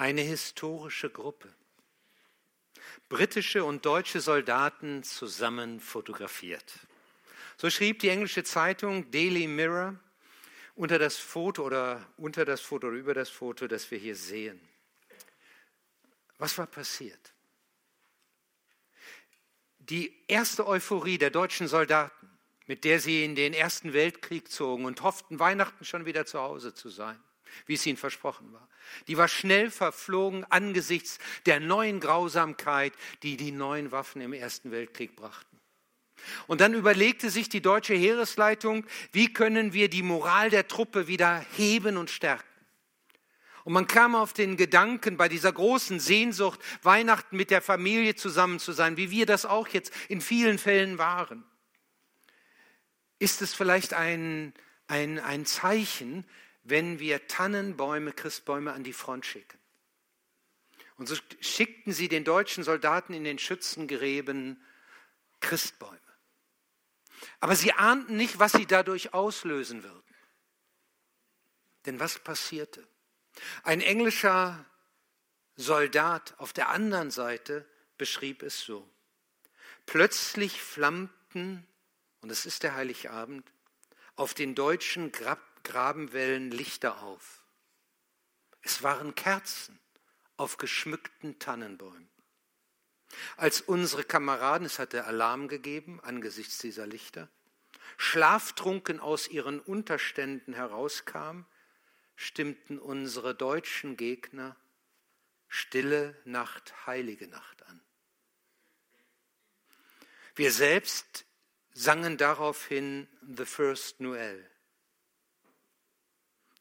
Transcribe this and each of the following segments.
Eine historische Gruppe. Britische und deutsche Soldaten zusammen fotografiert. So schrieb die englische Zeitung Daily Mirror unter das Foto oder unter das Foto oder über das Foto, das wir hier sehen. Was war passiert? Die erste Euphorie der deutschen Soldaten, mit der sie in den Ersten Weltkrieg zogen und hofften, Weihnachten schon wieder zu Hause zu sein, wie es ihnen versprochen war, die war schnell verflogen angesichts der neuen Grausamkeit, die die neuen Waffen im Ersten Weltkrieg brachten. Und dann überlegte sich die deutsche Heeresleitung, wie können wir die Moral der Truppe wieder heben und stärken. Und man kam auf den Gedanken, bei dieser großen Sehnsucht, Weihnachten mit der Familie zusammen zu sein, wie wir das auch jetzt in vielen Fällen waren. Ist es vielleicht ein, ein, ein Zeichen, wenn wir Tannenbäume, Christbäume an die Front schicken? Und so schickten sie den deutschen Soldaten in den Schützengräben Christbäume. Aber sie ahnten nicht, was sie dadurch auslösen würden. Denn was passierte? Ein englischer Soldat auf der anderen Seite beschrieb es so. Plötzlich flammten, und es ist der Heiligabend, auf den deutschen Grabenwellen Lichter auf. Es waren Kerzen auf geschmückten Tannenbäumen. Als unsere Kameraden, es hatte Alarm gegeben angesichts dieser Lichter, schlaftrunken aus ihren Unterständen herauskamen, stimmten unsere deutschen Gegner Stille Nacht, heilige Nacht an. Wir selbst sangen daraufhin The First Noel.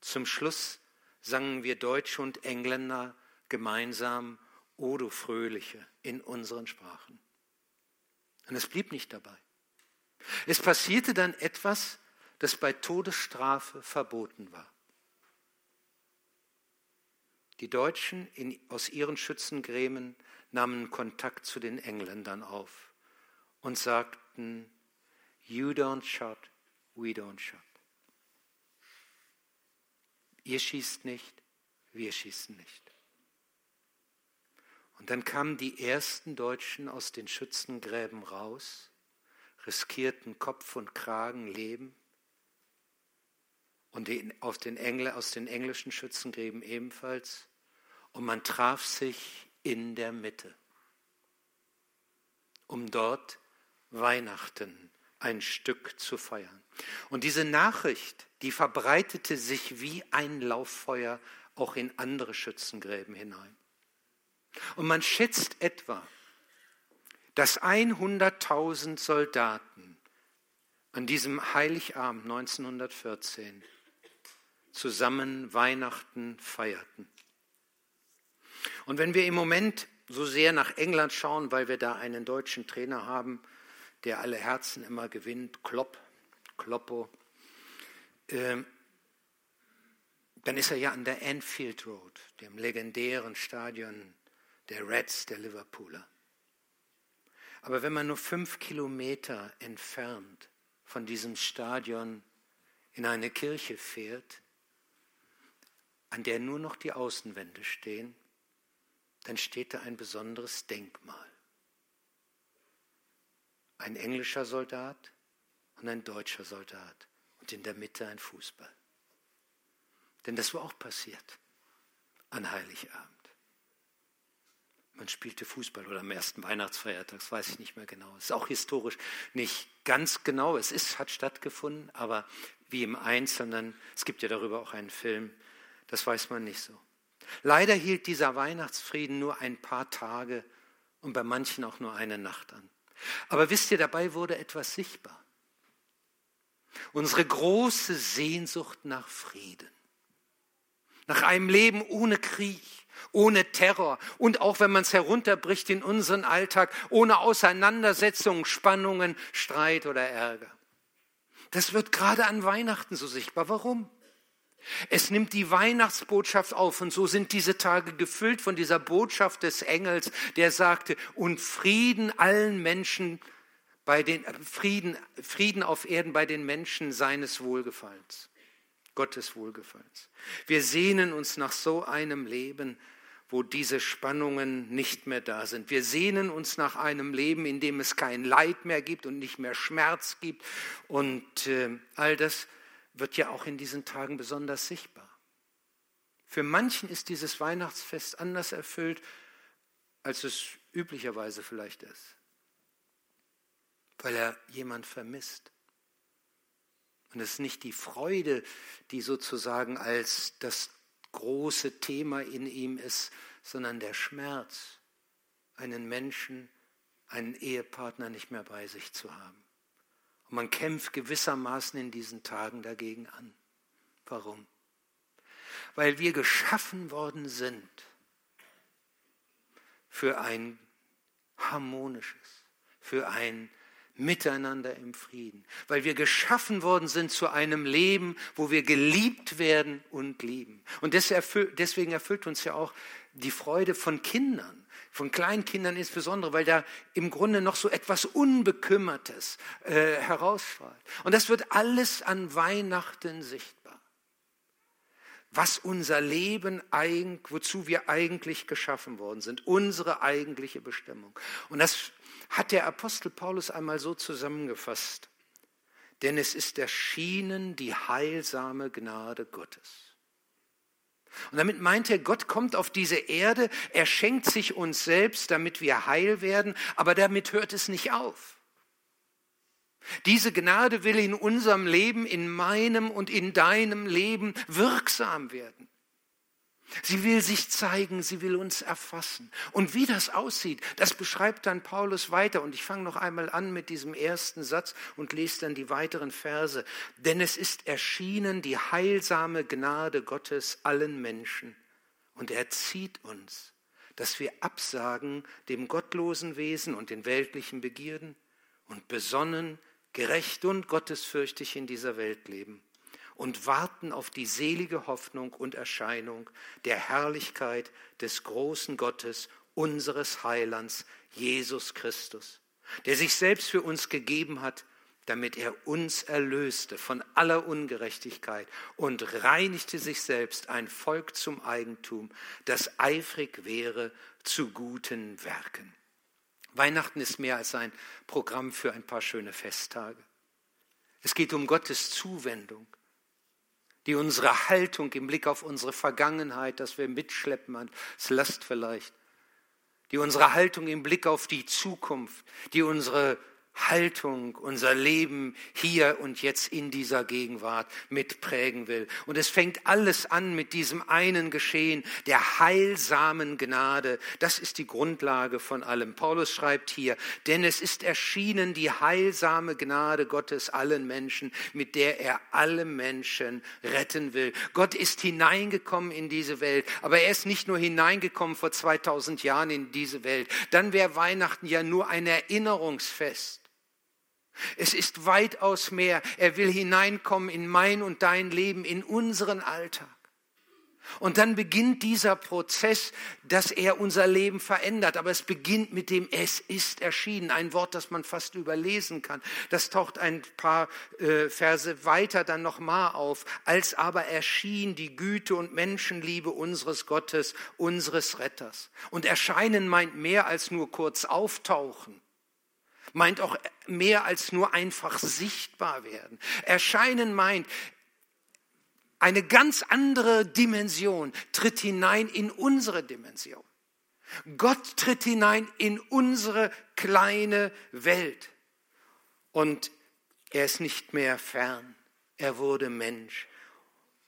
Zum Schluss sangen wir Deutsche und Engländer gemeinsam O du Fröhliche in unseren Sprachen. Und es blieb nicht dabei. Es passierte dann etwas, das bei Todesstrafe verboten war. Die Deutschen in, aus ihren Schützengrämen nahmen Kontakt zu den Engländern auf und sagten, You don't shot, we don't shot. Ihr schießt nicht, wir schießen nicht. Und dann kamen die ersten Deutschen aus den Schützengräben raus, riskierten Kopf und Kragen Leben und auf den Engl aus den englischen Schützengräben ebenfalls. Und man traf sich in der Mitte, um dort Weihnachten ein Stück zu feiern. Und diese Nachricht, die verbreitete sich wie ein Lauffeuer auch in andere Schützengräben hinein. Und man schätzt etwa, dass 100.000 Soldaten an diesem Heiligabend 1914 zusammen Weihnachten feierten. Und wenn wir im Moment so sehr nach England schauen, weil wir da einen deutschen Trainer haben, der alle Herzen immer gewinnt, Klopp, Kloppo, äh, dann ist er ja an der Anfield Road, dem legendären Stadion der Reds, der Liverpooler. Aber wenn man nur fünf Kilometer entfernt von diesem Stadion in eine Kirche fährt, an der nur noch die Außenwände stehen, dann steht da ein besonderes Denkmal. Ein englischer Soldat und ein deutscher Soldat und in der Mitte ein Fußball. Denn das war auch passiert an Heiligabend. Man spielte Fußball oder am ersten Weihnachtsfeiertag, das weiß ich nicht mehr genau. Es ist auch historisch nicht ganz genau. Es ist, hat stattgefunden, aber wie im Einzelnen, es gibt ja darüber auch einen Film, das weiß man nicht so. Leider hielt dieser Weihnachtsfrieden nur ein paar Tage und bei manchen auch nur eine Nacht an. Aber wisst ihr, dabei wurde etwas sichtbar. Unsere große Sehnsucht nach Frieden, nach einem Leben ohne Krieg, ohne Terror und auch wenn man es herunterbricht in unseren Alltag, ohne Auseinandersetzungen, Spannungen, Streit oder Ärger. Das wird gerade an Weihnachten so sichtbar. Warum? Es nimmt die Weihnachtsbotschaft auf und so sind diese Tage gefüllt von dieser Botschaft des Engels, der sagte, und Frieden allen Menschen bei den Frieden, Frieden auf Erden bei den Menschen seines Wohlgefallens, Gottes Wohlgefallens. Wir sehnen uns nach so einem Leben, wo diese Spannungen nicht mehr da sind. Wir sehnen uns nach einem Leben, in dem es kein Leid mehr gibt und nicht mehr Schmerz gibt. Und äh, all das wird ja auch in diesen Tagen besonders sichtbar. Für manchen ist dieses Weihnachtsfest anders erfüllt, als es üblicherweise vielleicht ist, weil er jemand vermisst. Und es ist nicht die Freude, die sozusagen als das große Thema in ihm ist, sondern der Schmerz, einen Menschen, einen Ehepartner nicht mehr bei sich zu haben. Und man kämpft gewissermaßen in diesen Tagen dagegen an. Warum? Weil wir geschaffen worden sind für ein harmonisches, für ein Miteinander im Frieden, weil wir geschaffen worden sind zu einem Leben, wo wir geliebt werden und lieben. Und deswegen erfüllt uns ja auch die Freude von Kindern, von Kleinkindern insbesondere, weil da im Grunde noch so etwas Unbekümmertes äh, herausfällt. Und das wird alles an Weihnachten sichtbar. Was unser Leben, wozu wir eigentlich geschaffen worden sind, unsere eigentliche Bestimmung. Und das hat der Apostel Paulus einmal so zusammengefasst. Denn es ist erschienen die heilsame Gnade Gottes und damit meint er, Gott kommt auf diese Erde, er schenkt sich uns selbst, damit wir heil werden, aber damit hört es nicht auf. Diese Gnade will in unserem Leben, in meinem und in deinem Leben wirksam werden. Sie will sich zeigen, sie will uns erfassen. Und wie das aussieht, das beschreibt dann Paulus weiter. Und ich fange noch einmal an mit diesem ersten Satz und lese dann die weiteren Verse. Denn es ist erschienen die heilsame Gnade Gottes allen Menschen. Und er zieht uns, dass wir absagen dem gottlosen Wesen und den weltlichen Begierden und besonnen, gerecht und gottesfürchtig in dieser Welt leben und warten auf die selige Hoffnung und Erscheinung der Herrlichkeit des großen Gottes, unseres Heilands, Jesus Christus, der sich selbst für uns gegeben hat, damit er uns erlöste von aller Ungerechtigkeit und reinigte sich selbst ein Volk zum Eigentum, das eifrig wäre zu guten Werken. Weihnachten ist mehr als ein Programm für ein paar schöne Festtage. Es geht um Gottes Zuwendung die unsere Haltung im Blick auf unsere Vergangenheit, dass wir mitschleppen als Last vielleicht, die unsere Haltung im Blick auf die Zukunft, die unsere Haltung, unser Leben hier und jetzt in dieser Gegenwart mitprägen will. Und es fängt alles an mit diesem einen Geschehen, der heilsamen Gnade. Das ist die Grundlage von allem. Paulus schreibt hier, denn es ist erschienen die heilsame Gnade Gottes allen Menschen, mit der er alle Menschen retten will. Gott ist hineingekommen in diese Welt, aber er ist nicht nur hineingekommen vor 2000 Jahren in diese Welt. Dann wäre Weihnachten ja nur ein Erinnerungsfest. Es ist weitaus mehr. Er will hineinkommen in mein und dein Leben, in unseren Alltag. Und dann beginnt dieser Prozess, dass er unser Leben verändert. Aber es beginnt mit dem Es ist erschienen. Ein Wort, das man fast überlesen kann. Das taucht ein paar äh, Verse weiter dann nochmal auf. Als aber erschien die Güte und Menschenliebe unseres Gottes, unseres Retters. Und erscheinen meint mehr als nur kurz auftauchen meint auch mehr als nur einfach sichtbar werden. Erscheinen meint, eine ganz andere Dimension tritt hinein in unsere Dimension. Gott tritt hinein in unsere kleine Welt. Und er ist nicht mehr fern. Er wurde Mensch.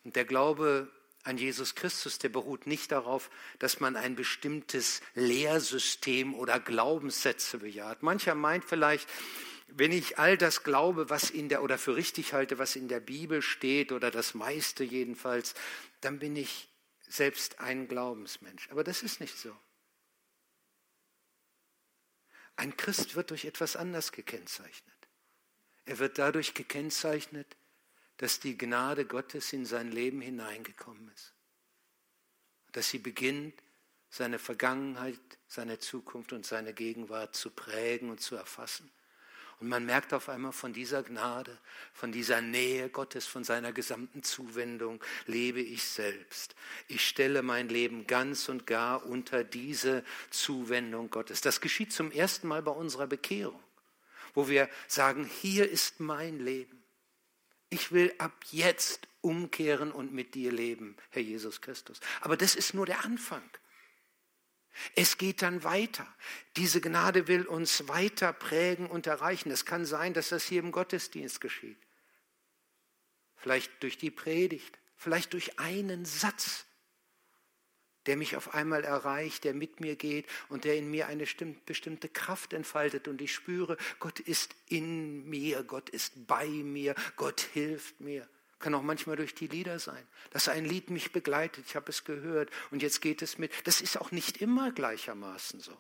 Und der Glaube an Jesus Christus, der beruht nicht darauf, dass man ein bestimmtes Lehrsystem oder Glaubenssätze bejaht. Mancher meint vielleicht, wenn ich all das glaube, was in der oder für richtig halte, was in der Bibel steht oder das meiste jedenfalls, dann bin ich selbst ein Glaubensmensch. Aber das ist nicht so. Ein Christ wird durch etwas anders gekennzeichnet. Er wird dadurch gekennzeichnet, dass die Gnade Gottes in sein Leben hineingekommen ist. Dass sie beginnt, seine Vergangenheit, seine Zukunft und seine Gegenwart zu prägen und zu erfassen. Und man merkt auf einmal von dieser Gnade, von dieser Nähe Gottes, von seiner gesamten Zuwendung lebe ich selbst. Ich stelle mein Leben ganz und gar unter diese Zuwendung Gottes. Das geschieht zum ersten Mal bei unserer Bekehrung, wo wir sagen, hier ist mein Leben. Ich will ab jetzt umkehren und mit dir leben, Herr Jesus Christus. Aber das ist nur der Anfang. Es geht dann weiter. Diese Gnade will uns weiter prägen und erreichen. Es kann sein, dass das hier im Gottesdienst geschieht. Vielleicht durch die Predigt, vielleicht durch einen Satz, der mich auf einmal erreicht, der mit mir geht und der in mir eine bestimmte Kraft entfaltet und ich spüre, Gott ist in mir, Gott ist bei mir, Gott hilft mir. Kann auch manchmal durch die Lieder sein, dass ein Lied mich begleitet, ich habe es gehört und jetzt geht es mit. Das ist auch nicht immer gleichermaßen so.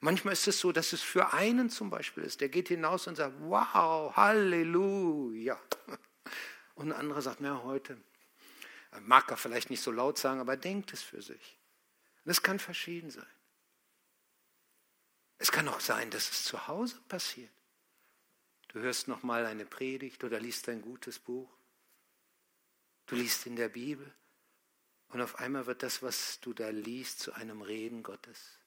Manchmal ist es so, dass es für einen zum Beispiel ist, der geht hinaus und sagt, wow, Halleluja. Und ein anderer sagt, na heute, mag er vielleicht nicht so laut sagen, aber denkt es für sich. Und es kann verschieden sein. Es kann auch sein, dass es zu Hause passiert. Du hörst noch mal eine Predigt oder liest ein gutes Buch. Du liest in der Bibel und auf einmal wird das, was du da liest, zu einem Reden Gottes.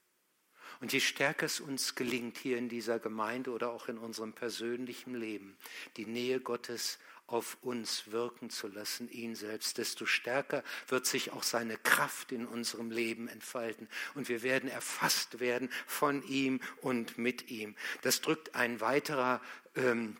Und je stärker es uns gelingt, hier in dieser Gemeinde oder auch in unserem persönlichen Leben, die Nähe Gottes auf uns wirken zu lassen, ihn selbst, desto stärker wird sich auch seine Kraft in unserem Leben entfalten. Und wir werden erfasst werden von ihm und mit ihm. Das drückt ein weiterer ähm,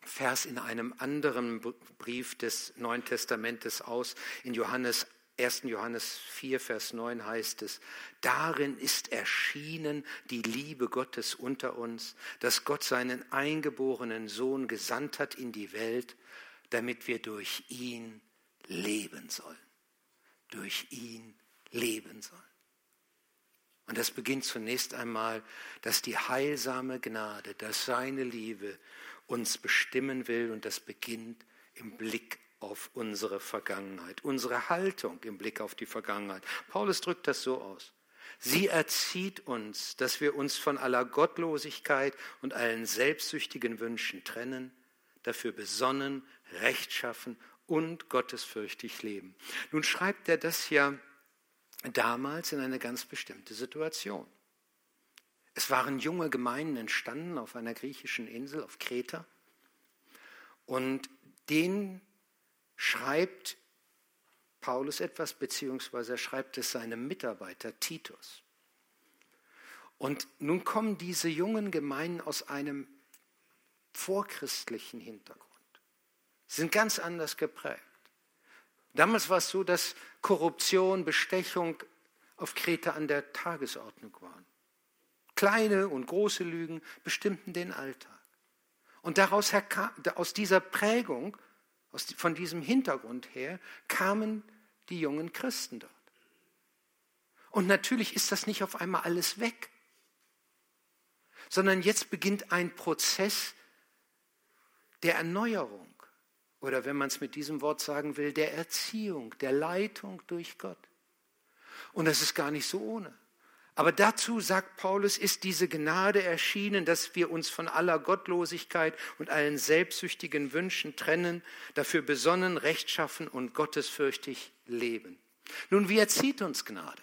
Vers in einem anderen Brief des Neuen Testamentes aus. In Johannes 1. Johannes 4, Vers 9 heißt es, darin ist erschienen die Liebe Gottes unter uns, dass Gott seinen eingeborenen Sohn gesandt hat in die Welt, damit wir durch ihn leben sollen. Durch ihn leben sollen. Und das beginnt zunächst einmal, dass die heilsame Gnade, dass seine Liebe uns bestimmen will und das beginnt im Blick auf unsere Vergangenheit, unsere Haltung im Blick auf die Vergangenheit. Paulus drückt das so aus. Sie erzieht uns, dass wir uns von aller Gottlosigkeit und allen selbstsüchtigen Wünschen trennen, dafür besonnen, rechtschaffen und gottesfürchtig leben. Nun schreibt er das ja damals in eine ganz bestimmte Situation. Es waren junge Gemeinden entstanden auf einer griechischen Insel, auf Kreta. Und den schreibt Paulus etwas, beziehungsweise er schreibt es seinem Mitarbeiter Titus. Und nun kommen diese jungen Gemeinden aus einem vorchristlichen Hintergrund. Sie sind ganz anders geprägt. Damals war es so, dass Korruption, Bestechung auf Kreta an der Tagesordnung waren. Kleine und große Lügen bestimmten den Alltag. Und daraus aus dieser Prägung, von diesem Hintergrund her, kamen die jungen Christen dort. Und natürlich ist das nicht auf einmal alles weg, sondern jetzt beginnt ein Prozess der Erneuerung oder wenn man es mit diesem Wort sagen will, der Erziehung, der Leitung durch Gott. Und das ist gar nicht so ohne. Aber dazu, sagt Paulus, ist diese Gnade erschienen, dass wir uns von aller Gottlosigkeit und allen selbstsüchtigen Wünschen trennen, dafür besonnen, rechtschaffen und gottesfürchtig leben. Nun, wie erzieht uns Gnade?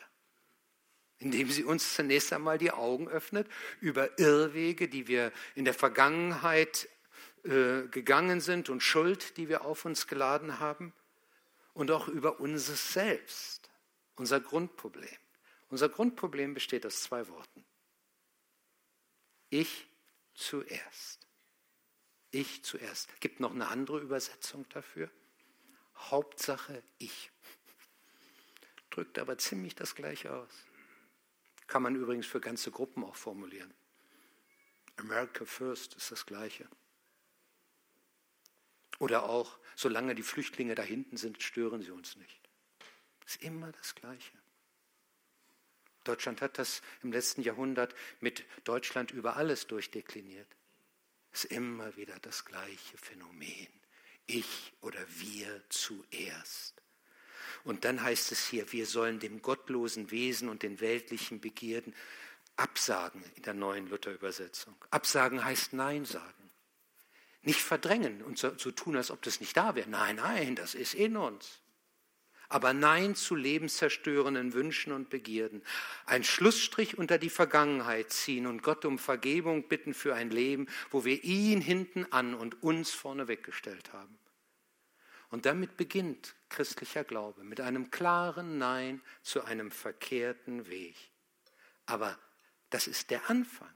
Indem sie uns zunächst einmal die Augen öffnet über Irrwege, die wir in der Vergangenheit äh, gegangen sind und Schuld, die wir auf uns geladen haben und auch über uns selbst, unser Grundproblem. Unser Grundproblem besteht aus zwei Worten. Ich zuerst. Ich zuerst. Gibt noch eine andere Übersetzung dafür? Hauptsache ich. Drückt aber ziemlich das gleiche aus. Kann man übrigens für ganze Gruppen auch formulieren. America First ist das gleiche. Oder auch, solange die Flüchtlinge da hinten sind, stören sie uns nicht. Ist immer das Gleiche. Deutschland hat das im letzten Jahrhundert mit Deutschland über alles durchdekliniert. Es ist immer wieder das gleiche Phänomen. Ich oder wir zuerst. Und dann heißt es hier, wir sollen dem gottlosen Wesen und den weltlichen Begierden Absagen in der neuen Luther-Übersetzung. Absagen heißt Nein sagen. Nicht verdrängen und so, so tun, als ob das nicht da wäre. Nein, nein, das ist in uns. Aber Nein zu lebenszerstörenden Wünschen und Begierden. Ein Schlussstrich unter die Vergangenheit ziehen und Gott um Vergebung bitten für ein Leben, wo wir ihn hinten an und uns vorne weggestellt haben. Und damit beginnt christlicher Glaube mit einem klaren Nein zu einem verkehrten Weg. Aber das ist der Anfang.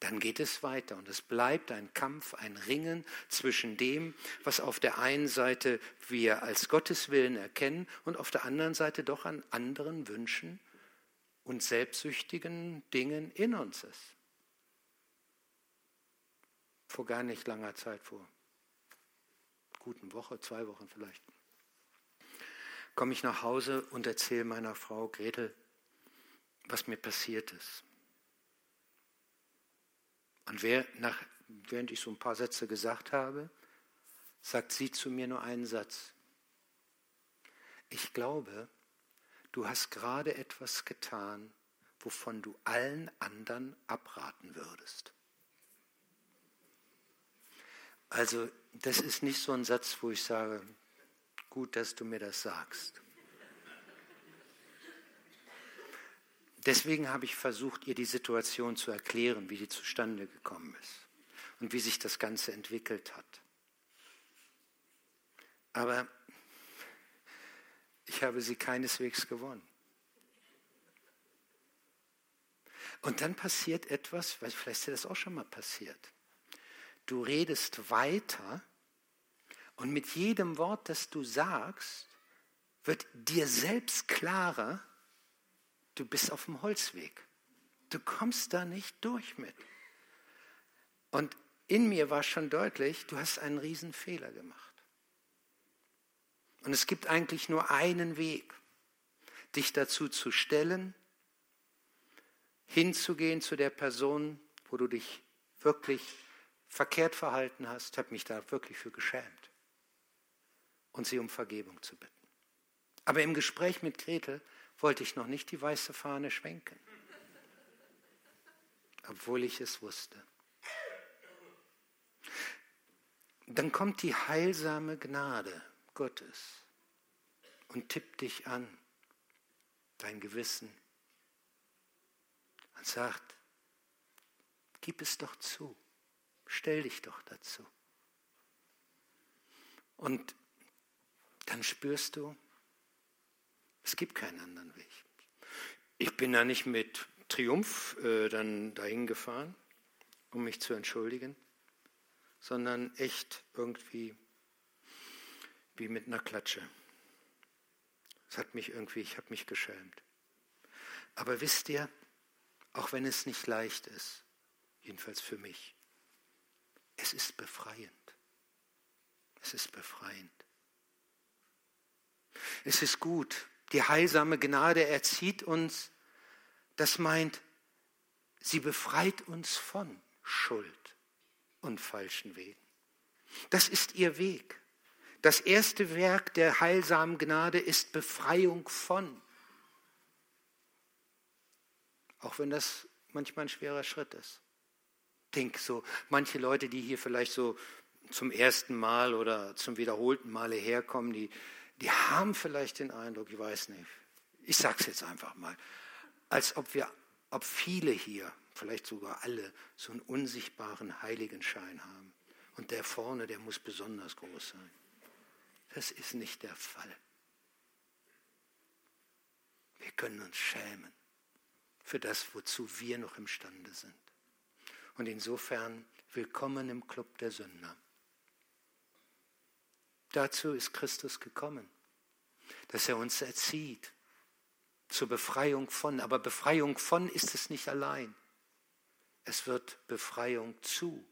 Dann geht es weiter und es bleibt ein Kampf, ein Ringen zwischen dem, was auf der einen Seite wir als Gottes Willen erkennen und auf der anderen Seite doch an anderen Wünschen und selbstsüchtigen Dingen in uns ist. Vor gar nicht langer Zeit, vor guten Woche, zwei Wochen vielleicht, komme ich nach Hause und erzähle meiner Frau Gretel, was mir passiert ist. Und wer, nach, während ich so ein paar Sätze gesagt habe, sagt sie zu mir nur einen Satz. Ich glaube, du hast gerade etwas getan, wovon du allen anderen abraten würdest. Also das ist nicht so ein Satz, wo ich sage, gut, dass du mir das sagst. Deswegen habe ich versucht, ihr die Situation zu erklären, wie die zustande gekommen ist und wie sich das Ganze entwickelt hat. Aber ich habe sie keineswegs gewonnen. Und dann passiert etwas, weil vielleicht ist dir das auch schon mal passiert. Du redest weiter und mit jedem Wort, das du sagst, wird dir selbst klarer, du bist auf dem Holzweg. Du kommst da nicht durch mit. Und in mir war schon deutlich, du hast einen riesen Fehler gemacht. Und es gibt eigentlich nur einen Weg, dich dazu zu stellen, hinzugehen zu der Person, wo du dich wirklich verkehrt verhalten hast, habe mich da wirklich für geschämt und sie um Vergebung zu bitten. Aber im Gespräch mit Gretel wollte ich noch nicht die weiße Fahne schwenken, obwohl ich es wusste. Dann kommt die heilsame Gnade Gottes und tippt dich an, dein Gewissen, und sagt, gib es doch zu, stell dich doch dazu. Und dann spürst du, es gibt keinen anderen Weg. Ich bin da nicht mit Triumph äh, dann dahin gefahren, um mich zu entschuldigen, sondern echt irgendwie wie mit einer Klatsche. Es hat mich irgendwie, ich habe mich geschämt. Aber wisst ihr, auch wenn es nicht leicht ist, jedenfalls für mich, es ist befreiend. Es ist befreiend. Es ist gut, die heilsame Gnade erzieht uns, das meint, sie befreit uns von Schuld und falschen Wegen. Das ist ihr Weg. Das erste Werk der heilsamen Gnade ist Befreiung von. Auch wenn das manchmal ein schwerer Schritt ist. Denk so, manche Leute, die hier vielleicht so zum ersten Mal oder zum wiederholten Male herkommen, die, die haben vielleicht den Eindruck, ich weiß nicht, ich sage es jetzt einfach mal, als ob wir, ob viele hier, vielleicht sogar alle, so einen unsichtbaren Heiligenschein haben. Und der vorne, der muss besonders groß sein. Das ist nicht der Fall. Wir können uns schämen für das, wozu wir noch imstande sind. Und insofern willkommen im Club der Sünder. Dazu ist Christus gekommen, dass er uns erzieht zur Befreiung von. Aber Befreiung von ist es nicht allein. Es wird Befreiung zu.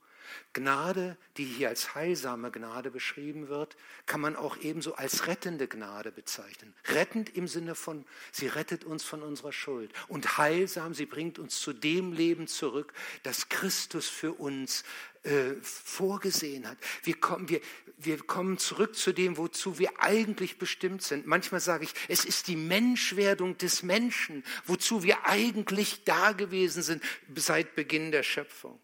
Gnade, die hier als heilsame Gnade beschrieben wird, kann man auch ebenso als rettende Gnade bezeichnen. Rettend im Sinne von, sie rettet uns von unserer Schuld. Und heilsam, sie bringt uns zu dem Leben zurück, das Christus für uns äh, vorgesehen hat. Wir kommen, wir, wir kommen zurück zu dem, wozu wir eigentlich bestimmt sind. Manchmal sage ich, es ist die Menschwerdung des Menschen, wozu wir eigentlich da gewesen sind seit Beginn der Schöpfung.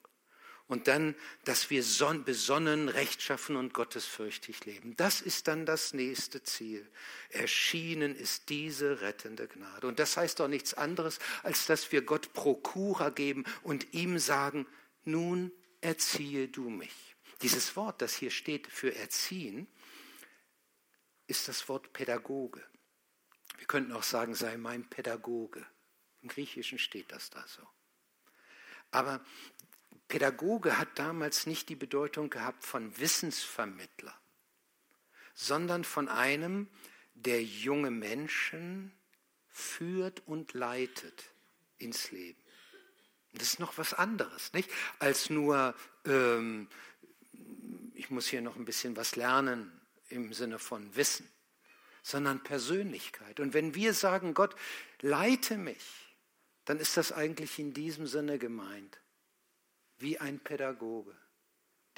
Und dann, dass wir besonnen, rechtschaffen und gottesfürchtig leben. Das ist dann das nächste Ziel. Erschienen ist diese rettende Gnade. Und das heißt doch nichts anderes, als dass wir Gott Prokura geben und ihm sagen, nun erziehe du mich. Dieses Wort, das hier steht für erziehen, ist das Wort Pädagoge. Wir könnten auch sagen, sei mein Pädagoge. Im Griechischen steht das da so. Aber Pädagoge hat damals nicht die Bedeutung gehabt von Wissensvermittler, sondern von einem, der junge Menschen führt und leitet ins Leben. Das ist noch was anderes, nicht? Als nur, ähm, ich muss hier noch ein bisschen was lernen im Sinne von Wissen, sondern Persönlichkeit. Und wenn wir sagen, Gott, leite mich, dann ist das eigentlich in diesem Sinne gemeint wie ein Pädagoge,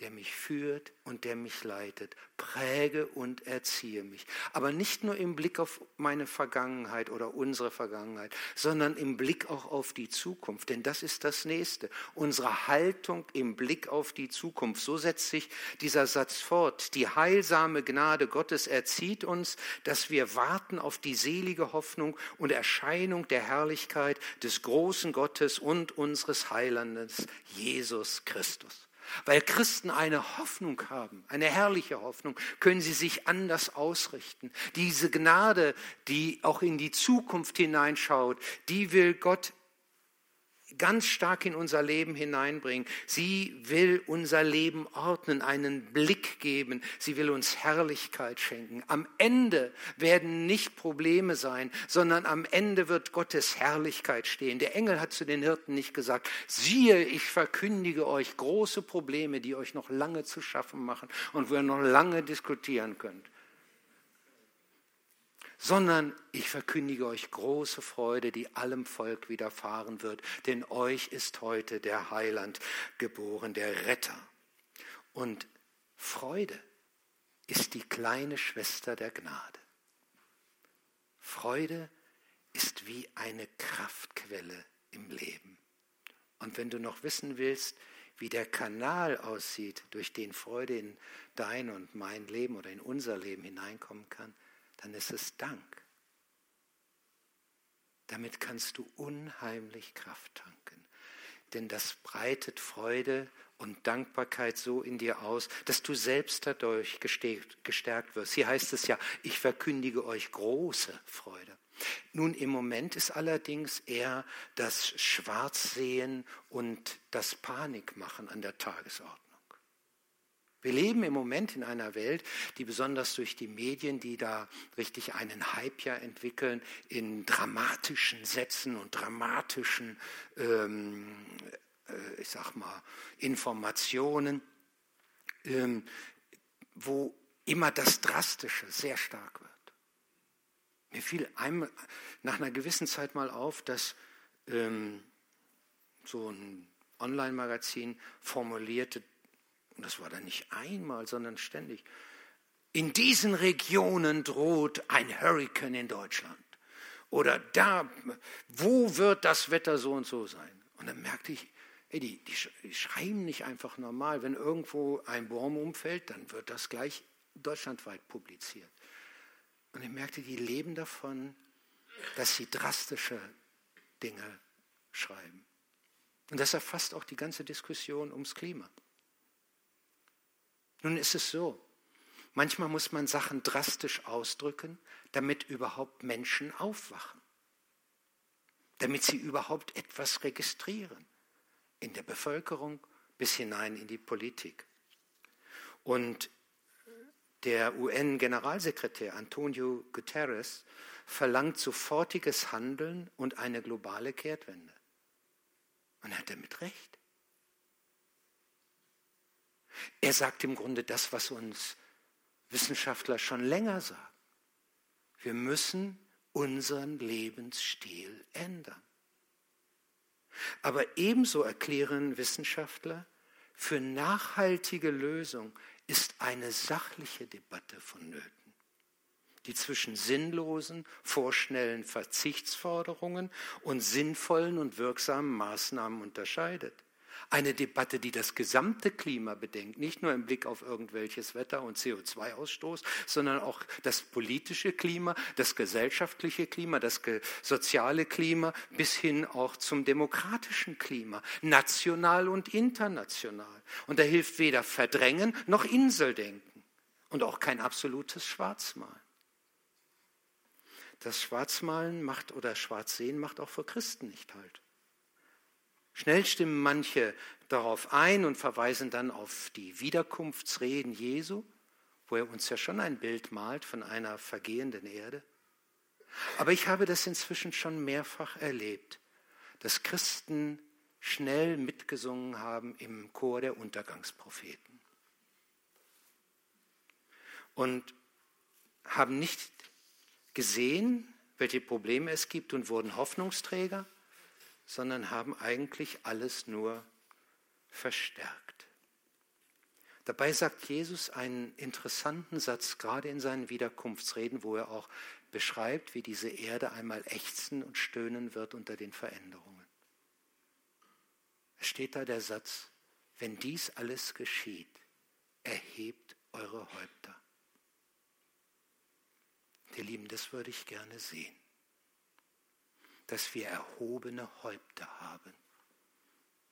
der mich führt und der mich leitet. Präge und erziehe mich. Aber nicht nur im Blick auf meine Vergangenheit oder unsere Vergangenheit, sondern im Blick auch auf die Zukunft. Denn das ist das Nächste. Unsere Haltung im Blick auf die Zukunft. So setzt sich dieser Satz fort. Die heilsame Gnade Gottes erzieht uns, dass wir warten auf die selige Hoffnung und Erscheinung der Herrlichkeit des großen Gottes und unseres Heilandes, Jesus Christus. Weil Christen eine Hoffnung haben, eine herrliche Hoffnung, können sie sich anders ausrichten. Diese Gnade, die auch in die Zukunft hineinschaut, die will Gott ganz stark in unser Leben hineinbringen. Sie will unser Leben ordnen, einen Blick geben. Sie will uns Herrlichkeit schenken. Am Ende werden nicht Probleme sein, sondern am Ende wird Gottes Herrlichkeit stehen. Der Engel hat zu den Hirten nicht gesagt, siehe, ich verkündige euch große Probleme, die euch noch lange zu schaffen machen und wo ihr noch lange diskutieren könnt sondern ich verkündige euch große Freude, die allem Volk widerfahren wird, denn euch ist heute der Heiland geboren, der Retter. Und Freude ist die kleine Schwester der Gnade. Freude ist wie eine Kraftquelle im Leben. Und wenn du noch wissen willst, wie der Kanal aussieht, durch den Freude in dein und mein Leben oder in unser Leben hineinkommen kann, dann ist es Dank. Damit kannst du unheimlich Kraft tanken. Denn das breitet Freude und Dankbarkeit so in dir aus, dass du selbst dadurch gestärkt wirst. Hier heißt es ja, ich verkündige euch große Freude. Nun, im Moment ist allerdings eher das Schwarzsehen und das Panikmachen an der Tagesordnung. Wir leben im Moment in einer Welt, die besonders durch die Medien, die da richtig einen Hype ja entwickeln, in dramatischen Sätzen und dramatischen, ähm, äh, ich sag mal, Informationen, ähm, wo immer das Drastische sehr stark wird. Mir fiel einem, nach einer gewissen Zeit mal auf, dass ähm, so ein Online-Magazin formulierte und das war dann nicht einmal, sondern ständig. In diesen Regionen droht ein Hurricane in Deutschland. Oder da, wo wird das Wetter so und so sein? Und dann merkte ich, ey, die, die schreiben nicht einfach normal. Wenn irgendwo ein Baum umfällt, dann wird das gleich deutschlandweit publiziert. Und ich merkte, die leben davon, dass sie drastische Dinge schreiben. Und das erfasst auch die ganze Diskussion ums Klima. Nun ist es so, manchmal muss man Sachen drastisch ausdrücken, damit überhaupt Menschen aufwachen, damit sie überhaupt etwas registrieren in der Bevölkerung bis hinein in die Politik. Und der UN-Generalsekretär Antonio Guterres verlangt sofortiges Handeln und eine globale Kehrtwende. Und er hat damit recht. Er sagt im Grunde das, was uns Wissenschaftler schon länger sagen. Wir müssen unseren Lebensstil ändern. Aber ebenso erklären Wissenschaftler, für nachhaltige Lösung ist eine sachliche Debatte vonnöten, die zwischen sinnlosen, vorschnellen Verzichtsforderungen und sinnvollen und wirksamen Maßnahmen unterscheidet. Eine Debatte, die das gesamte Klima bedenkt, nicht nur im Blick auf irgendwelches Wetter und CO2-Ausstoß, sondern auch das politische Klima, das gesellschaftliche Klima, das soziale Klima bis hin auch zum demokratischen Klima, national und international. Und da hilft weder Verdrängen noch Inseldenken und auch kein absolutes Schwarzmalen. Das Schwarzmalen macht oder Schwarzsehen macht auch vor Christen nicht halt. Schnell stimmen manche darauf ein und verweisen dann auf die Wiederkunftsreden Jesu, wo er uns ja schon ein Bild malt von einer vergehenden Erde. Aber ich habe das inzwischen schon mehrfach erlebt, dass Christen schnell mitgesungen haben im Chor der Untergangspropheten und haben nicht gesehen, welche Probleme es gibt und wurden Hoffnungsträger sondern haben eigentlich alles nur verstärkt. Dabei sagt Jesus einen interessanten Satz, gerade in seinen Wiederkunftsreden, wo er auch beschreibt, wie diese Erde einmal ächzen und stöhnen wird unter den Veränderungen. Es steht da der Satz, wenn dies alles geschieht, erhebt eure Häupter. Ihr Lieben, das würde ich gerne sehen dass wir erhobene Häupter haben.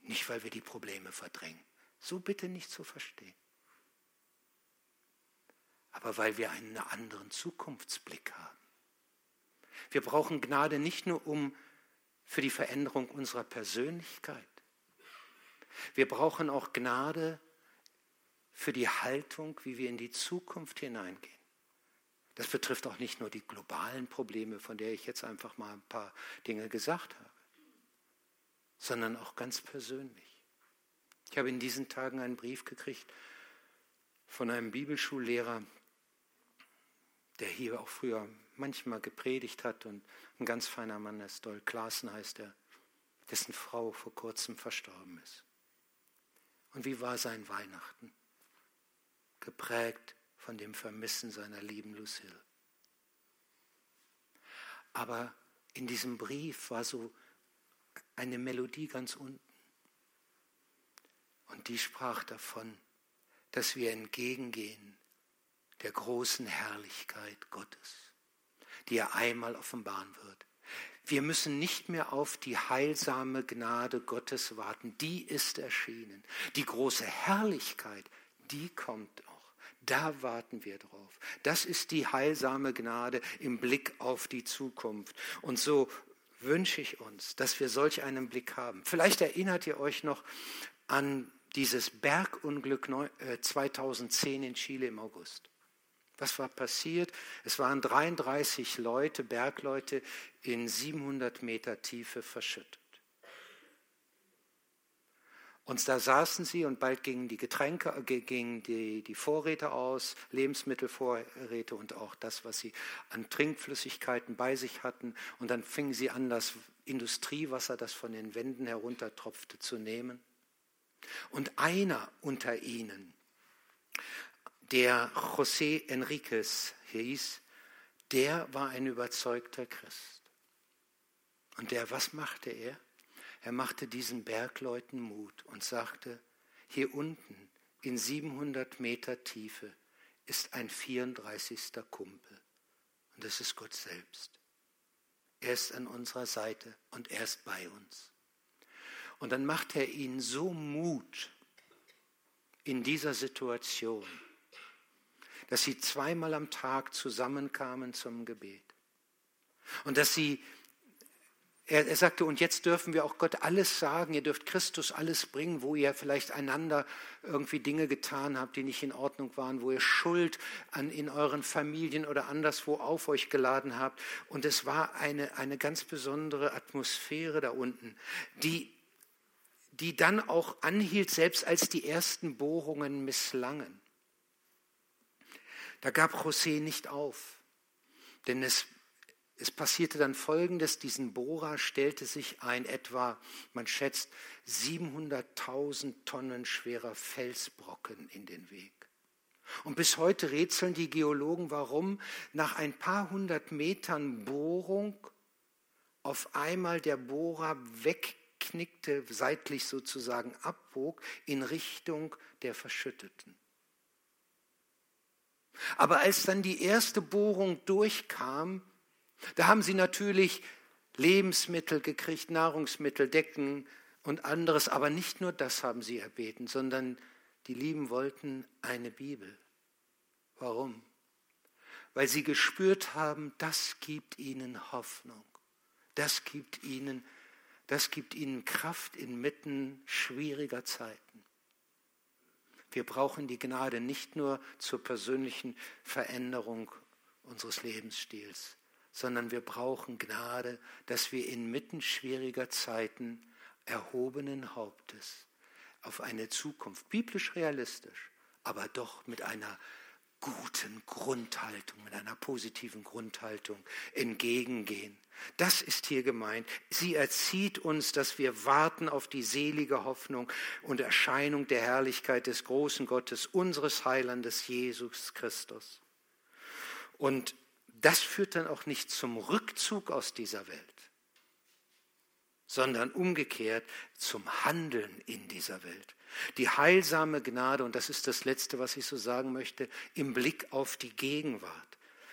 Nicht, weil wir die Probleme verdrängen. So bitte nicht zu verstehen. Aber weil wir einen anderen Zukunftsblick haben. Wir brauchen Gnade nicht nur um für die Veränderung unserer Persönlichkeit. Wir brauchen auch Gnade für die Haltung, wie wir in die Zukunft hineingehen. Das betrifft auch nicht nur die globalen Probleme, von der ich jetzt einfach mal ein paar Dinge gesagt habe, sondern auch ganz persönlich. Ich habe in diesen Tagen einen Brief gekriegt von einem Bibelschullehrer, der hier auch früher manchmal gepredigt hat und ein ganz feiner Mann ist, Doll Klaassen heißt er, dessen Frau vor kurzem verstorben ist. Und wie war sein Weihnachten? Geprägt von dem Vermissen seiner lieben Lucille. Aber in diesem Brief war so eine Melodie ganz unten. Und die sprach davon, dass wir entgegengehen der großen Herrlichkeit Gottes, die er einmal offenbaren wird. Wir müssen nicht mehr auf die heilsame Gnade Gottes warten, die ist erschienen. Die große Herrlichkeit, die kommt. Da warten wir drauf. Das ist die heilsame Gnade im Blick auf die Zukunft. Und so wünsche ich uns, dass wir solch einen Blick haben. Vielleicht erinnert ihr euch noch an dieses Bergunglück 2010 äh, in Chile im August. Was war passiert? Es waren 33 Leute, Bergleute, in 700 Meter Tiefe verschüttet. Und da saßen sie und bald gingen die Getränke, äh, gingen die, die Vorräte aus, Lebensmittelvorräte und auch das, was sie an Trinkflüssigkeiten bei sich hatten. Und dann fingen sie an, das Industriewasser, das von den Wänden heruntertropfte, zu nehmen. Und einer unter ihnen, der José Enriquez hieß, der war ein überzeugter Christ. Und der, was machte er? Er machte diesen Bergleuten Mut und sagte, hier unten in 700 Meter Tiefe ist ein 34. Kumpel und das ist Gott selbst. Er ist an unserer Seite und er ist bei uns. Und dann macht er ihnen so Mut in dieser Situation, dass sie zweimal am Tag zusammenkamen zum Gebet und dass sie er, er, sagte, und jetzt dürfen wir auch Gott alles sagen, ihr dürft Christus alles bringen, wo ihr vielleicht einander irgendwie Dinge getan habt, die nicht in Ordnung waren, wo ihr Schuld an, in euren Familien oder anderswo auf euch geladen habt. Und es war eine, eine ganz besondere Atmosphäre da unten, die, die dann auch anhielt, selbst als die ersten Bohrungen misslangen. Da gab José nicht auf, denn es, es passierte dann Folgendes, diesen Bohrer stellte sich ein etwa, man schätzt, 700.000 Tonnen schwerer Felsbrocken in den Weg. Und bis heute rätseln die Geologen, warum nach ein paar hundert Metern Bohrung auf einmal der Bohrer wegknickte, seitlich sozusagen abbog in Richtung der Verschütteten. Aber als dann die erste Bohrung durchkam, da haben sie natürlich Lebensmittel gekriegt, Nahrungsmittel, Decken und anderes, aber nicht nur das haben sie erbeten, sondern die Lieben wollten eine Bibel. Warum? Weil sie gespürt haben, das gibt ihnen Hoffnung. Das gibt ihnen, das gibt ihnen Kraft inmitten schwieriger Zeiten. Wir brauchen die Gnade nicht nur zur persönlichen Veränderung unseres Lebensstils, sondern wir brauchen Gnade, dass wir inmitten schwieriger Zeiten erhobenen Hauptes auf eine Zukunft, biblisch realistisch, aber doch mit einer guten Grundhaltung, mit einer positiven Grundhaltung entgegengehen. Das ist hier gemeint. Sie erzieht uns, dass wir warten auf die selige Hoffnung und Erscheinung der Herrlichkeit des großen Gottes, unseres Heilandes Jesus Christus. Und das führt dann auch nicht zum Rückzug aus dieser Welt, sondern umgekehrt zum Handeln in dieser Welt. Die heilsame Gnade, und das ist das Letzte, was ich so sagen möchte, im Blick auf die Gegenwart.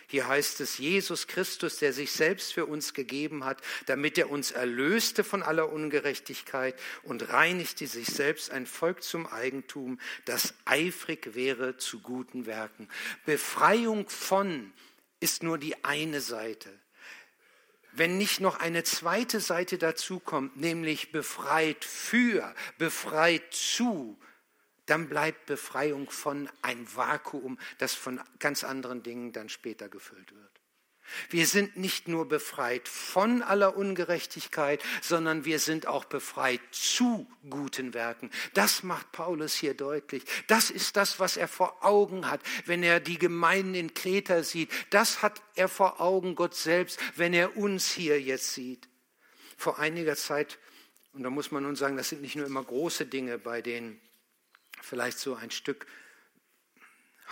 Hier heißt es, Jesus Christus, der sich selbst für uns gegeben hat, damit er uns erlöste von aller Ungerechtigkeit und reinigte sich selbst ein Volk zum Eigentum, das eifrig wäre zu guten Werken. Befreiung von ist nur die eine Seite wenn nicht noch eine zweite Seite dazukommt, nämlich befreit für, befreit zu, dann bleibt Befreiung von ein Vakuum, das von ganz anderen Dingen dann später gefüllt wird. Wir sind nicht nur befreit von aller Ungerechtigkeit, sondern wir sind auch befreit zu guten Werken. Das macht Paulus hier deutlich. Das ist das, was er vor Augen hat, wenn er die Gemeinden in Kreta sieht. Das hat er vor Augen Gott selbst, wenn er uns hier jetzt sieht. Vor einiger Zeit, und da muss man nun sagen, das sind nicht nur immer große Dinge, bei denen vielleicht so ein Stück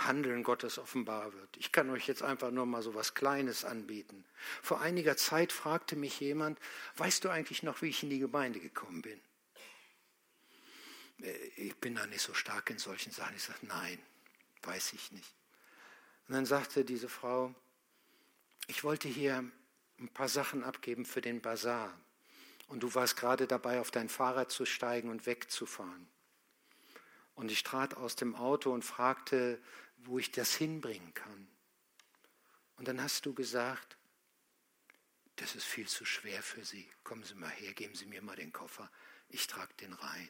Handeln Gottes offenbar wird. Ich kann euch jetzt einfach nur mal so was Kleines anbieten. Vor einiger Zeit fragte mich jemand, weißt du eigentlich noch, wie ich in die Gemeinde gekommen bin? Äh, ich bin da nicht so stark in solchen Sachen. Ich sagte, nein, weiß ich nicht. Und dann sagte diese Frau, ich wollte hier ein paar Sachen abgeben für den Bazar. Und du warst gerade dabei, auf dein Fahrrad zu steigen und wegzufahren. Und ich trat aus dem Auto und fragte, wo ich das hinbringen kann. Und dann hast du gesagt, das ist viel zu schwer für Sie. Kommen Sie mal her, geben Sie mir mal den Koffer. Ich trage den rein.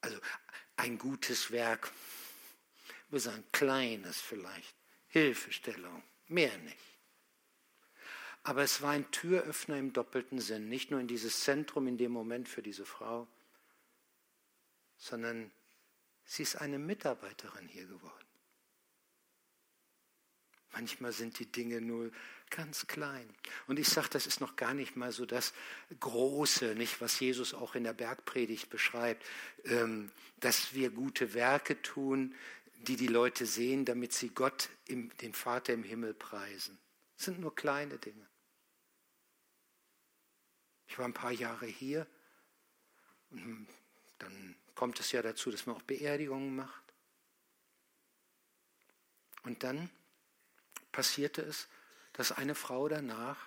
Also ein gutes Werk, wir sagen kleines vielleicht, Hilfestellung, mehr nicht. Aber es war ein Türöffner im doppelten Sinn, nicht nur in dieses Zentrum in dem Moment für diese Frau, sondern Sie ist eine Mitarbeiterin hier geworden. Manchmal sind die Dinge nur ganz klein. Und ich sage, das ist noch gar nicht mal so das Große, nicht was Jesus auch in der Bergpredigt beschreibt, ähm, dass wir gute Werke tun, die die Leute sehen, damit sie Gott, den Vater im Himmel preisen. Das sind nur kleine Dinge. Ich war ein paar Jahre hier und dann kommt es ja dazu, dass man auch Beerdigungen macht. Und dann passierte es, dass eine Frau danach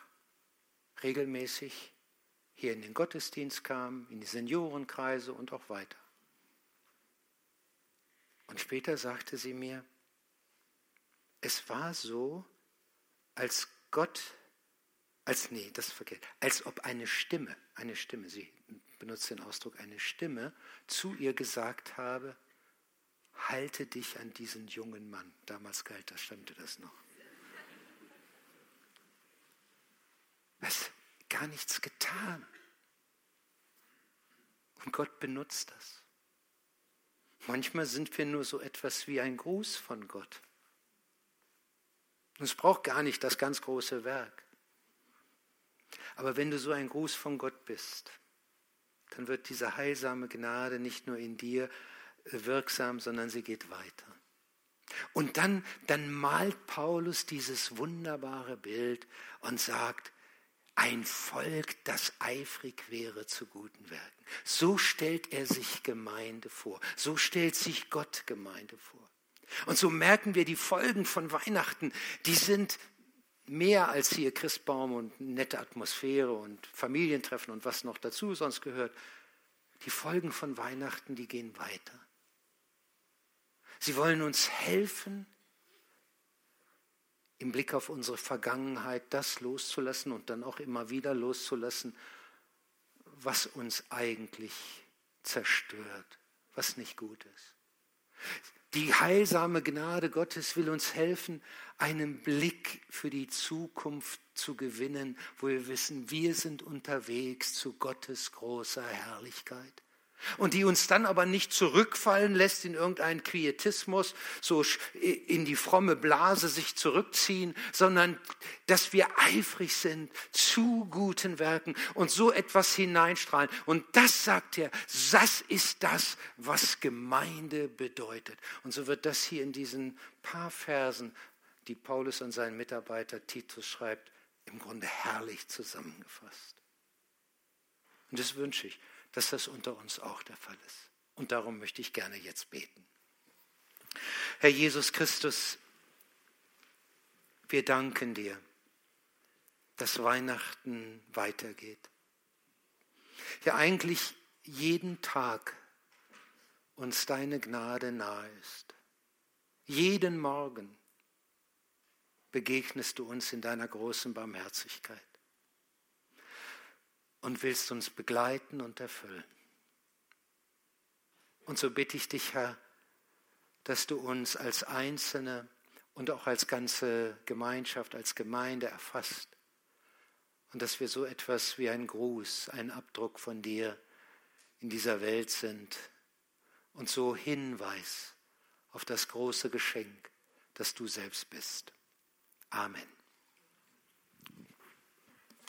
regelmäßig hier in den Gottesdienst kam, in die Seniorenkreise und auch weiter. Und später sagte sie mir, es war so, als Gott, als, nee, das vergeht, als ob eine Stimme, eine Stimme, sie benutzt den Ausdruck eine Stimme, zu ihr gesagt habe, halte dich an diesen jungen Mann. Damals galt das, stimmte das noch. Was? Gar nichts getan. Und Gott benutzt das. Manchmal sind wir nur so etwas wie ein Gruß von Gott. Und es braucht gar nicht das ganz große Werk. Aber wenn du so ein Gruß von Gott bist, dann wird diese heilsame Gnade nicht nur in dir wirksam, sondern sie geht weiter. Und dann, dann malt Paulus dieses wunderbare Bild und sagt, ein Volk, das eifrig wäre zu guten Werken. So stellt er sich Gemeinde vor. So stellt sich Gott Gemeinde vor. Und so merken wir die Folgen von Weihnachten, die sind mehr als hier Christbaum und nette Atmosphäre und Familientreffen und was noch dazu sonst gehört. Die Folgen von Weihnachten, die gehen weiter. Sie wollen uns helfen, im Blick auf unsere Vergangenheit das loszulassen und dann auch immer wieder loszulassen, was uns eigentlich zerstört, was nicht gut ist. Die heilsame Gnade Gottes will uns helfen, einen Blick für die Zukunft zu gewinnen, wo wir wissen, wir sind unterwegs zu Gottes großer Herrlichkeit und die uns dann aber nicht zurückfallen lässt in irgendeinen Quietismus, so in die fromme Blase sich zurückziehen, sondern dass wir eifrig sind zu guten Werken und so etwas hineinstrahlen. Und das sagt er, das ist das, was Gemeinde bedeutet. Und so wird das hier in diesen paar Versen, die Paulus an seinen Mitarbeiter Titus schreibt, im Grunde herrlich zusammengefasst. Und das wünsche ich dass das unter uns auch der Fall ist. Und darum möchte ich gerne jetzt beten. Herr Jesus Christus, wir danken dir, dass Weihnachten weitergeht. Ja, eigentlich jeden Tag uns deine Gnade nahe ist. Jeden Morgen begegnest du uns in deiner großen Barmherzigkeit und willst uns begleiten und erfüllen. Und so bitte ich dich, Herr, dass du uns als Einzelne und auch als ganze Gemeinschaft, als Gemeinde erfasst und dass wir so etwas wie ein Gruß, ein Abdruck von dir in dieser Welt sind und so Hinweis auf das große Geschenk, das du selbst bist. Amen.